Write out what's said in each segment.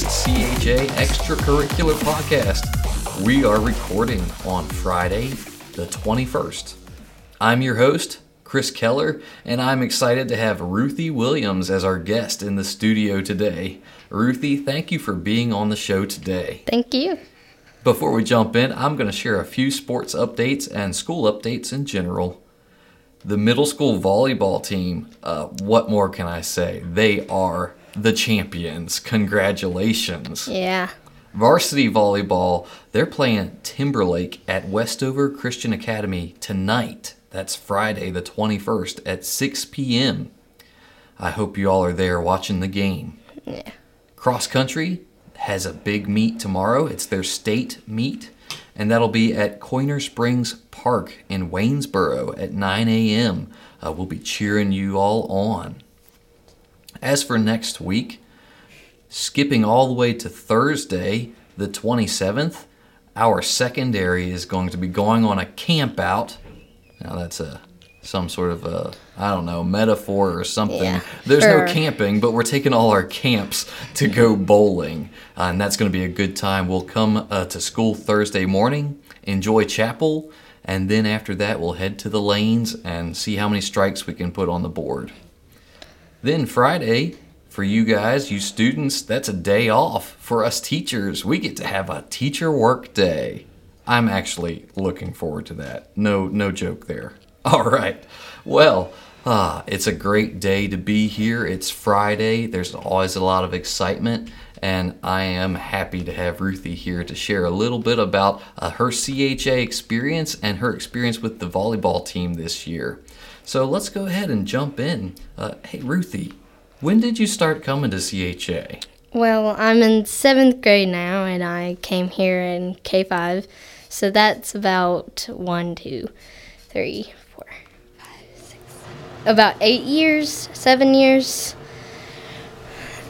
this CHA extracurricular podcast. We are recording on Friday, the 21st. I'm your host, Chris Keller, and I'm excited to have Ruthie Williams as our guest in the studio today. Ruthie, thank you for being on the show today. Thank you. Before we jump in, I'm going to share a few sports updates and school updates in general. The middle school volleyball team, uh, what more can I say? They are the champions. Congratulations. Yeah. Varsity volleyball, they're playing Timberlake at Westover Christian Academy tonight. That's Friday, the 21st at 6 p.m. I hope you all are there watching the game. Yeah. Cross country has a big meet tomorrow. It's their state meet, and that'll be at Coyner Springs Park in Waynesboro at 9 a.m. Uh, we'll be cheering you all on. As for next week, skipping all the way to Thursday, the 27th, our secondary is going to be going on a camp out. Now that's a some sort of a I don't know metaphor or something. Yeah, There's sure. no camping, but we're taking all our camps to go bowling, uh, and that's going to be a good time. We'll come uh, to school Thursday morning, enjoy chapel, and then after that we'll head to the lanes and see how many strikes we can put on the board. Then Friday, for you guys, you students, that's a day off. For us teachers, we get to have a teacher work day. I'm actually looking forward to that. No, no joke there. All right. Well, ah, it's a great day to be here. It's Friday. There's always a lot of excitement, and I am happy to have Ruthie here to share a little bit about uh, her CHA experience and her experience with the volleyball team this year. So let's go ahead and jump in. Uh, hey, Ruthie, when did you start coming to CHA? Well, I'm in seventh grade now, and I came here in K5. So that's about one, two, three, four, five, six, about eight years, seven years.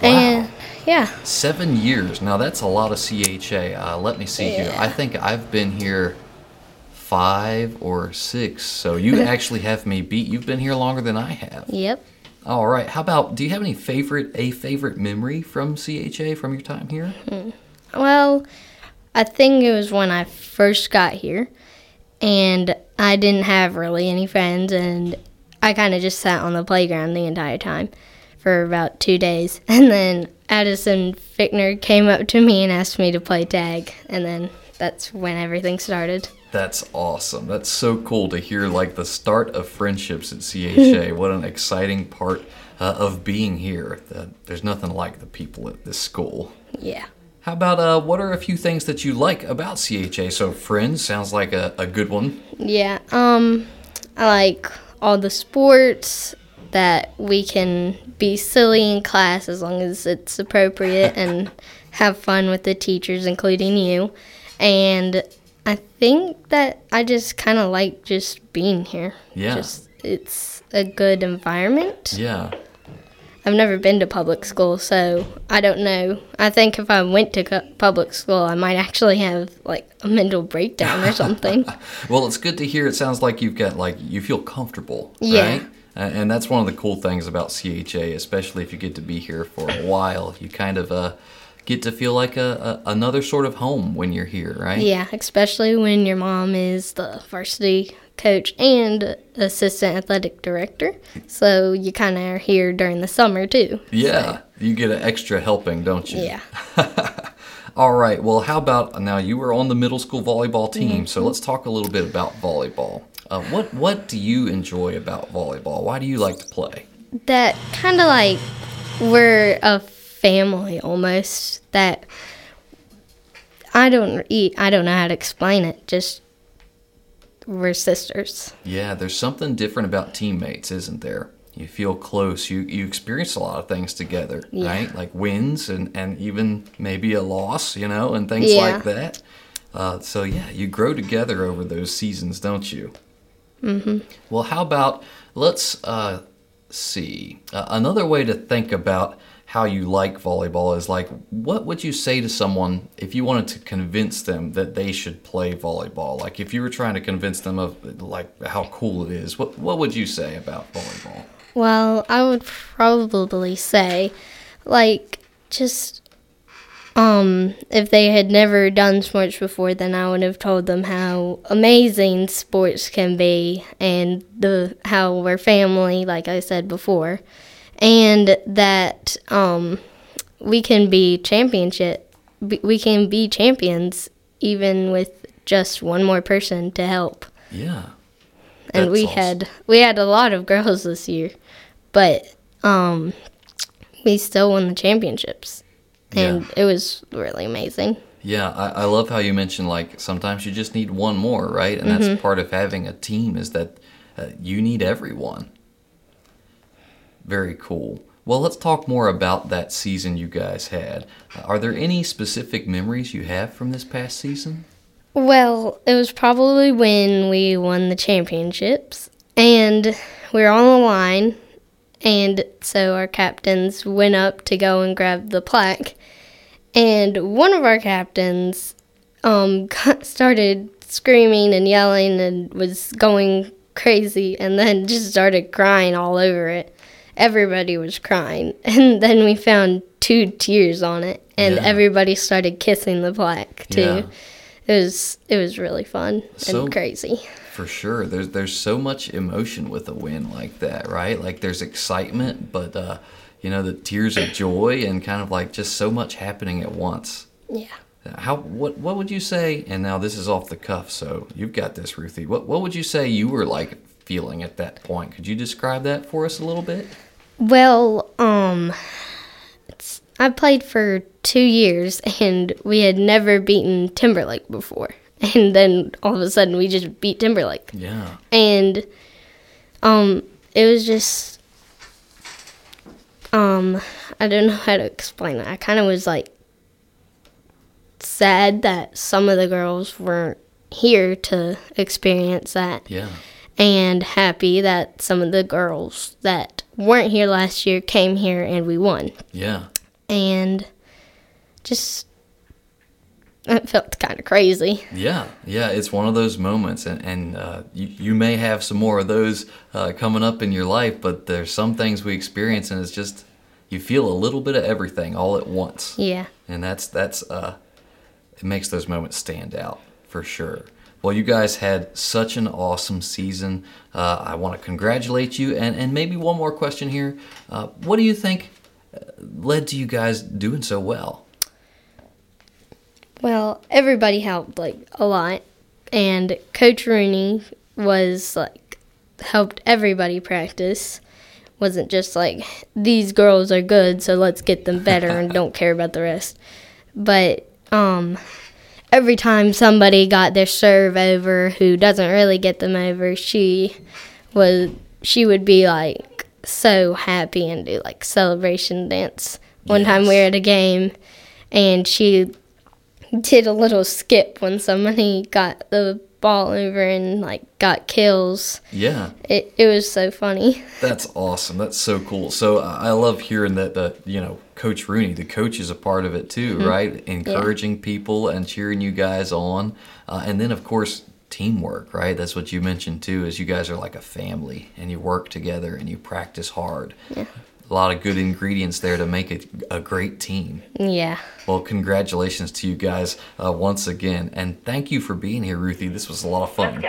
And yeah, Seven years. Now that's a lot of CHA. Uh, let me see here. I think I've been here five or six. So you actually have me beat. You've been here longer than I have. yep. All right. How about? Do you have any favorite a favorite memory from CHA from your time here? Hmm. Well, I think it was when I first got here, and I didn't have really any friends, and I kind of just sat on the playground the entire time for about two days. And then Addison Fickner came up to me and asked me to play tag, and then that's when everything started. That's awesome. That's so cool to hear, like the start of friendships at CHA. what an exciting part uh, of being here. Uh, there's nothing like the people at this school. Yeah. How about uh, what are a few things that you like about CHA? So, friends sounds like a, a good one. Yeah. Um, I like all the sports that we can be silly in class as long as it's appropriate and have fun with the teachers, including you. And I think that I just kind of like just being here. Yeah. Just it's a good environment. Yeah. I've never been to public school, so I don't know. I think if I went to public school, I might actually have like a mental breakdown or something. Well, it's good to hear. It sounds like you've got like you feel comfortable, Yeah. right? And that's one of the cool things about CHA, especially if you get to be here for a while. You kind of uh, get to feel like a, a another sort of home when you're here, right? Yeah, especially when your mom is the varsity coach and assistant athletic director. So you kind of are here during the summer too. Yeah, you get an extra helping, don't you? Yeah. All right. Well, how about now? You were on the middle school volleyball team, Mm-hmm. so let's talk a little bit about volleyball. Uh, what What do you enjoy about volleyball? Why do you like to play? That kind of like we're a family almost. That I don't eat. I don't know how to explain it. Just we're sisters. Yeah, there's something different about teammates, isn't there? You feel close. You you experience a lot of things together, Yeah. right? Like wins and and even maybe a loss, you know, and things Yeah. like that. Uh, so yeah, you grow together over those seasons, don't you? Mm-hmm. Well, how about let's uh, see uh, another way to think about how you like volleyball is like what would you say to someone if you wanted to convince them that they should play volleyball? Like if you were trying to convince them of like how cool it is what what would you say about volleyball? Well, I would probably say, like just um if they had never done sports before then I would have told them how amazing sports can be and the how we're family like I said before and that um we can be championship we can be champions even with just one more person to help Yeah. and That's we awesome. had we had a lot of girls this year, but um, we still won the championships, and Yeah. it was really amazing. Yeah, I, I love how you mentioned like sometimes you just need one more, right? And Mm-hmm. that's part of having a team is that uh, you need everyone. Very cool. Well, let's talk more about that season you guys had. Are there any specific memories you have from this past season? Well, it was probably when we won the championships, and we were on the line, and so our captains went up to go and grab the plaque, and one of our captains um, started screaming and yelling and was going crazy, and then just started crying all over it. Everybody was crying, and then we found two tears on it, and Yeah. everybody started kissing the plaque too Yeah. it was it was really fun So- and crazy. For sure. There's there's so much emotion with a win like that, right? Like there's excitement, but uh, you know, the tears of joy and kind of like just so much happening at once. Yeah. How what what would you say? And now this is off the cuff, so you've got this, Ruthie. What what would you say you were like feeling at that point? Could you describe that for us a little bit? Well, um, it's, I played for two years and we had never beaten Timberlake before, and then all of a sudden we just beat Timberlake, Yeah. and um, it was just um, I don't know how to explain it. I kind of was like sad that some of the girls weren't here to experience that. Yeah. And happy that some of the girls that weren't here last year came here and we won. Yeah. And just it felt kind of crazy. Yeah, yeah, it's one of those moments, and, and uh, you, you may have some more of those uh, coming up in your life, but there's some things we experience, and it's just you feel a little bit of everything all at once. Yeah. and that's that's uh it makes those moments stand out for sure well you guys had such an awesome season. Uh, i want to congratulate you. And and maybe one more question here. Uh, what do you think uh, led to you guys doing so well? Well, everybody helped like a lot, and Coach Rooney was like helped everybody practice. Wasn't just like these girls are good, so let's get them better and don't care about the rest. But um, every time somebody got their serve over who doesn't really get them over, she was she would be like so happy and do like celebration dance. One time we were at a game, and she did a little skip when somebody got the over and like got kills. yeah It it was so funny. That's awesome. That's so cool. So I I love hearing that that you know Coach Rooney, the coach, is a part of it too, right? Encouraging people and cheering you guys on, uh, and then of course teamwork, right? That's what you mentioned too. Is you guys are like a family and you work together and you practice hard. A lot of good ingredients there to make it a great team. Yeah. Well, congratulations to you guys uh, once again, and thank you for being here, Ruthie. This was a lot of fun.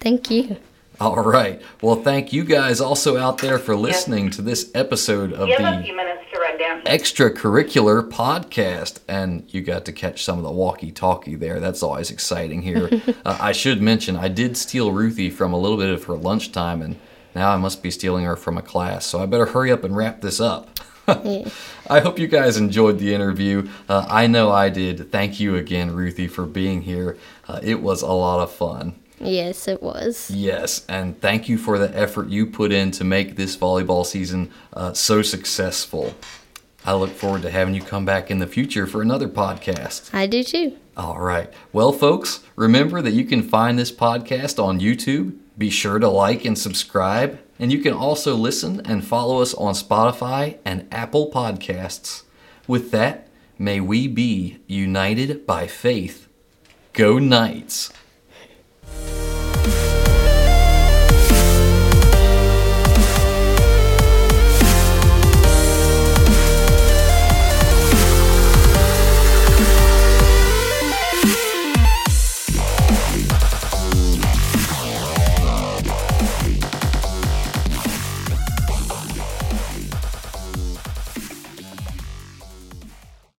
Thank you. All right. Well, thank you guys also out there for listening to this episode of You have a the few minutes to run down. extracurricular podcast. And you got to catch some of the walkie talkie there. That's always exciting here. uh, I should mention, I did steal Ruthie from a little bit of her lunchtime, and now I must be stealing her from a class. So I better hurry up and wrap this up. I hope you guys enjoyed the interview. Uh, I know I did. Thank you again, Ruthie, for being here. Uh, it was a lot of fun. Yes, it was. Yes, and thank you for the effort you put in to make this volleyball season uh, so successful. I look forward to having you come back in the future for another podcast. I do too. All right. Well, folks, remember that you can find this podcast on YouTube. Be sure to like and subscribe. And you can also listen and follow us on Spotify and Apple Podcasts. With that, may we be united by faith. Go Knights!